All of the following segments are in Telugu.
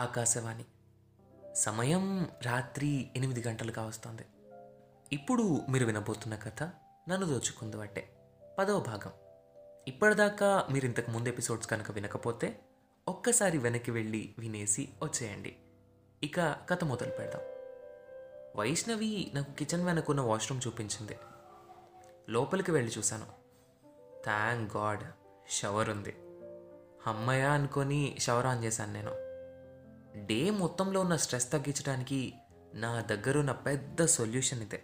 ఆకాశవాణి. సమయం రాత్రి ఎనిమిది గంటలు కావస్తోంది ఇప్పుడు మీరు వినబోతున్న కథ నన్ను దోచుకుంది అట్టే పదవ భాగం. ఇప్పటిదాకా మీరు ఇంతకు ముందు ఎపిసోడ్స్ కనుక వినకపోతే ఒక్కసారి వెనక్కి వెళ్ళి వినేసి వచ్చేయండి. ఇక కథ మొదలు పెడదాం. వైష్ణవి నాకు కిచెన్ వెనకున్న వాష్రూమ్ చూపించింది. లోపలికి వెళ్ళి చూశాను. థ్యాంక్ గాడ్ షవర్ ఉంది. అమ్మయ్య అనుకొని షవర్ ఆన్ చేశాను నేను. డే మొత్తంలో ఉన్న స్ట్రెస్ తగ్గించడానికి నా దగ్గర ఉన్న పెద్ద సొల్యూషన్ ఇదే.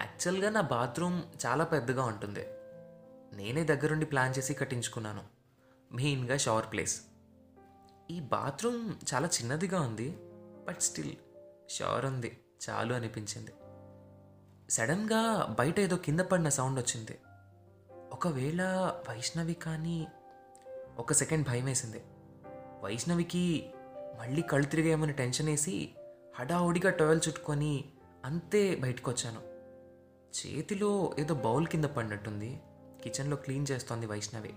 యాక్చువల్గా నా బాత్రూమ్ చాలా పెద్దగా ఉంటుంది. నేనే దగ్గరుండి ప్లాన్ చేసి కట్టించుకున్నాను. మెయిన్గా షవర్ ప్లేస్. ఈ బాత్రూమ్ చాలా చిన్నదిగా ఉంది. బట్ స్టిల్ షవర్ ఉంది. చాలు అనిపించింది. సడన్గా బయట ఏదో కింద పడిన సౌండ్ వచ్చింది. ఒకవేళ వైష్ణవి కానీ ఒక సెకండ్ భయం వేసింది వైష్ణవికి మళ్ళీ కళ్ళు తిరిగేయమని టెన్షన్ వేసి హడావుడిగా టవెల్ చుట్టుకొని అంతే బయటకు వచ్చాను చేతిలో ఏదో బౌల్ కింద పడినట్టుంది. కిచెన్లో క్లీన్ చేస్తోంది వైష్ణవి.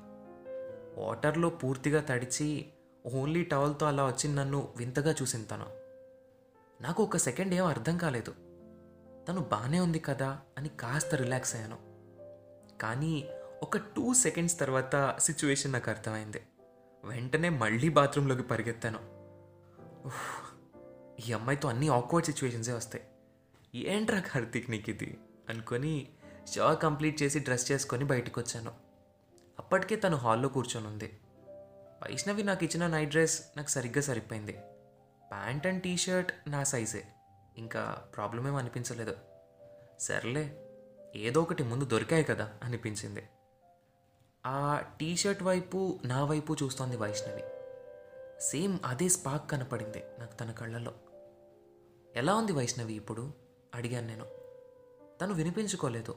వాటర్లో పూర్తిగా తడిచి ఓన్లీ టవల్తో అలా వచ్చి నన్ను వింతగా చూసింది తను. నాకు ఒక సెకండ్ ఏం అర్థం కాలేదు. తను బాగానే ఉంది కదా అని కాస్త రిలాక్స్ అయ్యాను. కానీ ఒక టూ సెకండ్స్ తర్వాత సిచ్యువేషన్ నాకు అర్థమైంది. వెంటనే మళ్ళీ బాత్రూంలోకి పరిగెత్తాను. ఈ అమ్మాయితో అన్ని ఆక్వర్డ్ సిచ్యువేషన్సే వస్తాయి. ఏంట్రా కార్తీక్ నీకు ఇది? అనుకొని షో కంప్లీట్ చేసి డ్రెస్ చేసుకొని బయటకు వచ్చాను అప్పటికే తను హాల్లో కూర్చొని ఉంది. వైష్ణవి నాకు ఇచ్చిన నైట్ డ్రెస్ నాకు సరిగ్గా సరిపోయింది. ప్యాంట్ అండ్ టీ షర్ట్ నా సైజే ఇంకా ప్రాబ్లం ఏం అనిపించలేదు. సర్లే ఏదో ఒకటి ముందు దొరికాయి కదా అనిపించింది. ఆ టీషర్ట్ వైపు నా వైపు చూస్తోంది వైష్ణవి. సేమ్ అదే స్పార్క్ కనపడింది నాకు తన కళ్ళలో ఎలా ఉంది వైష్ణవి ఇప్పుడు? అడిగాను నేను. తను వినిపించుకోలేదు.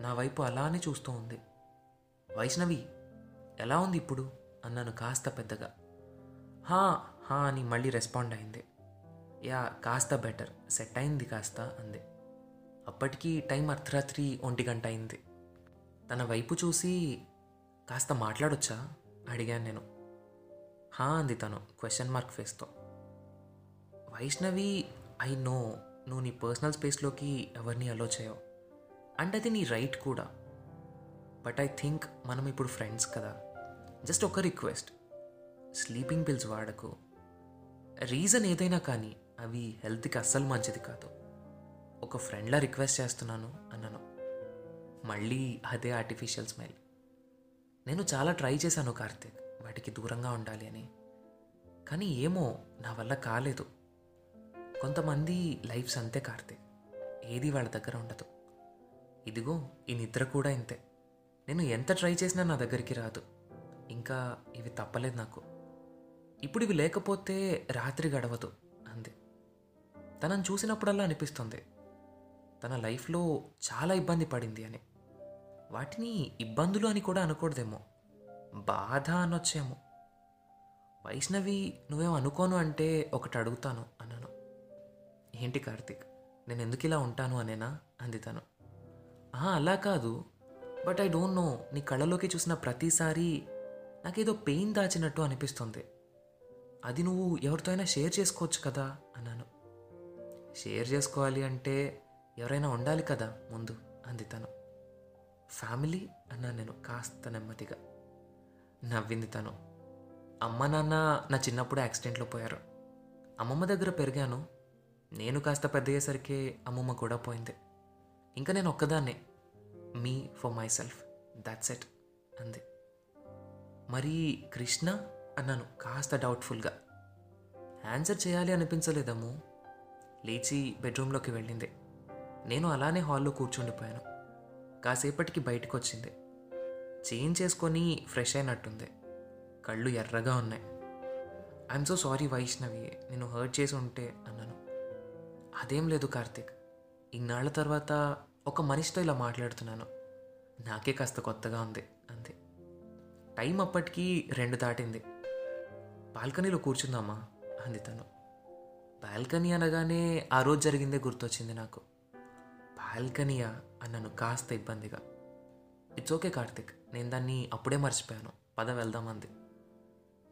నా వైపు అలానే చూస్తూ ఉంది. వైష్ణవి ఎలా ఉంది ఇప్పుడు? అన్నాను కాస్త పెద్దగా. హా హా అని మళ్ళీ రెస్పాండ్ అయింది. యా కాస్త బెటర్ సెట్ అయింది కాస్త అంది. అప్పటికి టైం అర్ధరాత్రి ఒంటి గంట అయింది. తన వైపు చూసి కాస్త మాట్లాడొచ్చా? అడిగాను నేను. హా అంది తను క్వశ్చన్ మార్క్ ఫేస్తో వైష్ణవి ఐ నో నువ్వు నీ పర్సనల్ స్పేస్లోకి ఎవరిని అలో చేయవు. అండ్ అది నీ రైట్ కూడా. బట్ ఐ థింక్ మనం ఇప్పుడు ఫ్రెండ్స్ కదా. జస్ట్ ఒక రిక్వెస్ట్ స్లీపింగ్ పిల్స్ వాడకు. రీజన్ ఏదైనా కానీ అవి హెల్త్కి అస్సలు మంచిది కాదు. ఒక ఫ్రెండ్లా రిక్వెస్ట్ చేస్తున్నాను అన్నాను. మళ్ళీ అదే ఆర్టిఫిషియల్ స్మైల్ నేను చాలా ట్రై చేశాను కార్తీక్. వాటికి దూరంగా ఉండాలి అని. కానీ ఏమో నా వల్ల కాలేదు. కొంతమంది లైఫ్స్ అంతే కార్తే. ఏది వాళ్ళ దగ్గర ఉండదు. ఇదిగో ఈ నిద్ర కూడా ఇంతే. నేను ఎంత ట్రై చేసినా నా దగ్గరికి రాదు. ఇంకా ఇవి తప్పలేదు నాకు. ఇప్పుడు ఇవి లేకపోతే రాత్రి గడవదు అంది. తనను చూసినప్పుడల్లా అనిపిస్తుంది. తన లైఫ్లో చాలా ఇబ్బంది పడింది అని. వాటిని ఇబ్బందులు అని కూడా అనకూడదేమో. బాధ అనొచ్చేమో. వైష్ణవి నువ్వేం అనుకోను అంటే ఒకటి అడుగుతాను అన్నాను ఏంటి కార్తీక్ నేను ఎందుకు ఇలా ఉంటాను అనేనా? అంది తను. "ఆహా, అలా కాదు. But I don't know. నీ కళ్ళలోకి చూసిన ప్రతిసారి నాకేదో పెయిన్ దాచినట్టు అనిపిస్తుంది. అది నువ్వు ఎవరితో అయినా షేర్ చేసుకోవచ్చు కదా అన్నాను షేర్ చేసుకోవాలి అంటే ఎవరైనా ఉండాలి కదా ముందు అంది తను. ఫ్యామిలీ అన్నాను నేను కాస్త నెమ్మదిగా. నవ్వింది తను. అమ్మ నాన్న నా చిన్నప్పుడు యాక్సిడెంట్లో పోయారు. అమ్మమ్మ దగ్గర పెరిగాను. నేను కాస్త పెద్దయ్యేసరికి అమ్మమ్మ కూడా పోయింది. ఇంకా నేను ఒక్కదాన్నే. Me for myself that's it అంది. మరి కృష్ణ? అన్నాను కాస్త డౌట్ఫుల్గా. ఆన్సర్ చేయాలి అనిపించలేదమ్ము. లేచి బెడ్రూమ్లోకి వెళ్ళింది. నేను అలానే హాల్లో కూర్చుండిపోయాను. కాసేపటికి బయటకు వచ్చింది చేంజ్ చేసుకొని ఫ్రెష్ అయినట్టుంది. కళ్ళు ఎర్రగా ఉన్నాయి. ఐఎమ్ సో సారీ వైష్ణవి నేను హర్ట్ చేసి ఉంటే అన్నాను. అదేం లేదు కార్తీక్. ఇన్నాళ్ళ తర్వాత ఒక మనిషితో ఇలా మాట్లాడుతున్నాను. నాకే కాస్త కొత్తగా ఉంది అంతే టైం అప్పటికి రెండు దాటింది. బాల్కనీలో కూర్చుందామా? అంది తను. బాల్కనీ అనగానే ఆ రోజు జరిగిందే గుర్తొచ్చింది నాకు. బాల్కనీయా? అన్నాను కాస్త ఇబ్బందిగా. It's okay Karthik. నేను దాన్ని అప్పుడే మర్చిపోయాను. పద వెళ్దామంది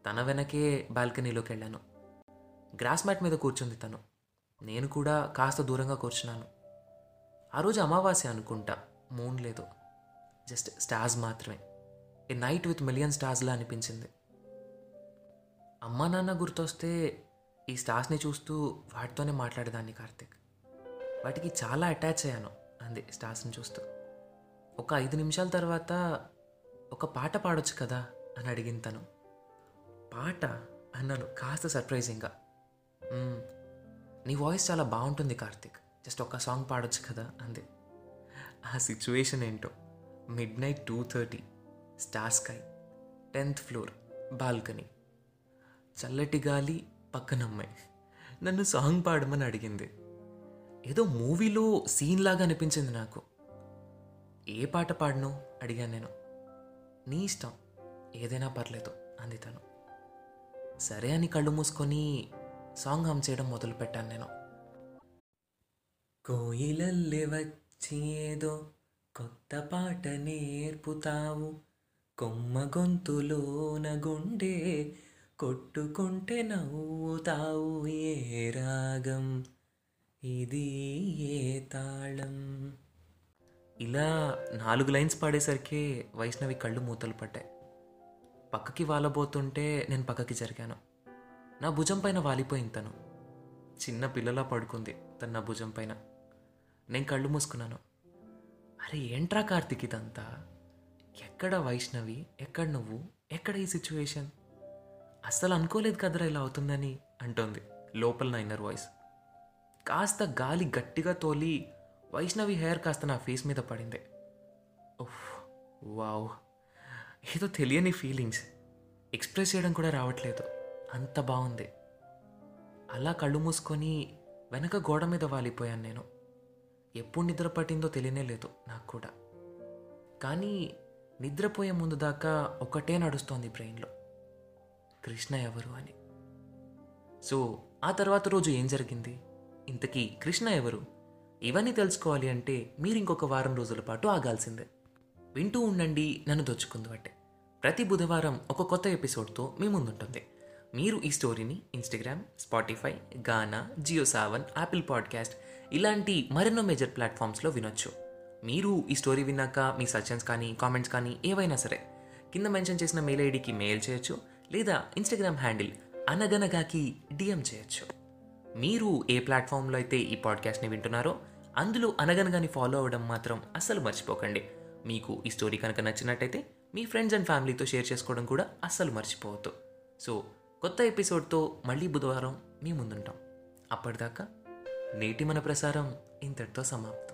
తన వెనకే బాల్కనీలోకి వెళ్ళాను. గ్రాస్ మ్యాట్ మీద కూర్చుంది తను. నేను కూడా కాస్త దూరంగా కూర్చున్నాను. ఆ రోజు అమావాస్య అనుకుంటా. మూన్ లేదు. జస్ట్ స్టార్స్ మాత్రమే. ఏ నైట్ విత్ మిలియన్ స్టార్స్లా అనిపించింది. అమ్మా నాన్న గుర్తొస్తే ఈ స్టార్స్ని చూస్తూ వాటితోనే మాట్లాడేదాన్ని కార్తిక్. వాటికి చాలా అటాచ్ అయ్యాను అంది స్టార్స్ని చూస్తూ. ఒక ఐదు నిమిషాల తర్వాత ఒక పాట పాడొచ్చు కదా అని అడిగింది తను. పాట అన్నాను కాస్త సర్ప్రైజింగ్గా. నీ వాయిస్ చాలా బాగుంటుంది కార్తిక్. జస్ట్ ఒక సాంగ్ పాడొచ్చు కదా అంది. ఆ సిచ్యువేషన్ ఏంటో. Midnight two thirty star sky tenth floor balcony. చల్లటి గాలి పక్కనమ్మాయి. నన్ను సాంగ్ పాడమని అడిగింది. ఏదో మూవీలో సీన్ లాగా అనిపించింది నాకు. ఏ పాట పాడను? అడిగాను నేను. నీ ఇష్టం. ఏదైనా పర్లేదు అంది తను. సరే అని కళ్ళు మూసుకొని సాంగ్ హమ్ చేయడం మొదలు పెట్టాను నేను. కోయిలల్లే వచ్చి ఏదో కొత్త పాట నేర్పుతావు. కొమ్మ గొంతులోన గుండె కొట్టుకుంటే నవ్వుతావు ఏ రాగం? ఇది ఏ తాళం? ఇలా నాలుగు లైన్స్ పాడేసరికి వైష్ణవి కళ్ళు మూతలు పడ్డాయి పక్కకి వాలబోతుంటే నేను పక్కకి జరిగాను. నా భుజం పైన వాలిపోయింది తను. చిన్న పిల్లలా పడుకుంది తను నా భుజం పైన. నేను కళ్ళు మూసుకున్నాను. అరే ఏంట్రా కార్తిక్ ఇదంతా? ఎక్కడ వైష్ణవి? ఎక్కడ నువ్వు? ఎక్కడ ఈ సిచ్యువేషన్? అస్సలు అనుకోలేదు కదరా ఇలా అవుతుందని అంటోంది లోపల నా ఇన్నర్ వాయిస్. కాస్త గాలి గట్టిగా తోలి వైష్ణవి హెయిర్ కాస్త నా ఫేస్ మీద పడింది. Oh wow. ఏదో తెలియని ఫీలింగ్స్. ఎక్స్ప్రెస్ చేయడం కూడా రావట్లేదు. అంత బాగుంది. అలా కళ్ళు మూసుకొని వెనక గోడ మీద వాలిపోయాను నేను. ఎప్పుడు నిద్ర పట్టిందో తెలియనే లేదు నాకు కూడా. కానీ నిద్రపోయే ముందు దాకా ఒకటే నడుస్తోంది బ్రెయిన్లో. కృష్ణ ఎవరు అని. సో ఆ తర్వాత రోజు ఏం జరిగింది? ఇంతకీ కృష్ణ ఎవరు? ఇవన్నీ తెలుసుకోవాలి అంటే మీరు ఇంకొక వారం రోజుల పాటు ఆగాల్సిందే. వింటూ ఉండండి నన్ను దోచుకుంది అంటే. ప్రతి బుధవారం ఒక కొత్త ఎపిసోడ్తో మీ ముందుంటుంది. మీరు ఈ స్టోరీని Instagram Spotify Gaana Jio Saavn Apple podcast ఇలాంటి మరెన్నో మేజర్ ప్లాట్ఫామ్స్లో వినొచ్చు. మీరు ఈ స్టోరీ విన్నాక మీ సజెషన్స్ కానీ కామెంట్స్ కానీ ఏవైనా సరే కింద మెన్షన్ చేసిన మెయిల్ ఐడికి మెయిల్ చేయొచ్చు లేదా ఇన్స్టాగ్రామ్ హ్యాండిల్ అనగనగాకి డిఎం చేయొచ్చు. మీరు ఏ ప్లాట్ఫామ్లో అయితే ఈ పాడ్కాస్ట్ని వింటున్నారో అందులో అనగనగాని ఫాలో అవ్వడం మాత్రం అస్సలు మర్చిపోకండి. మీకు ఈ స్టోరీ కనుక నచ్చినట్టయితే మీ ఫ్రెండ్స్ అండ్ ఫ్యామిలీతో షేర్ చేసుకోవడం కూడా అస్సలు మర్చిపోవద్దు. సో కొత్త ఎపిసోడ్తో మళ్ళీ బుధవారం మీ ముందుంటాం. అప్పటిదాకా నేటి మన ప్రసారం ఇంతటితో సమాప్తం.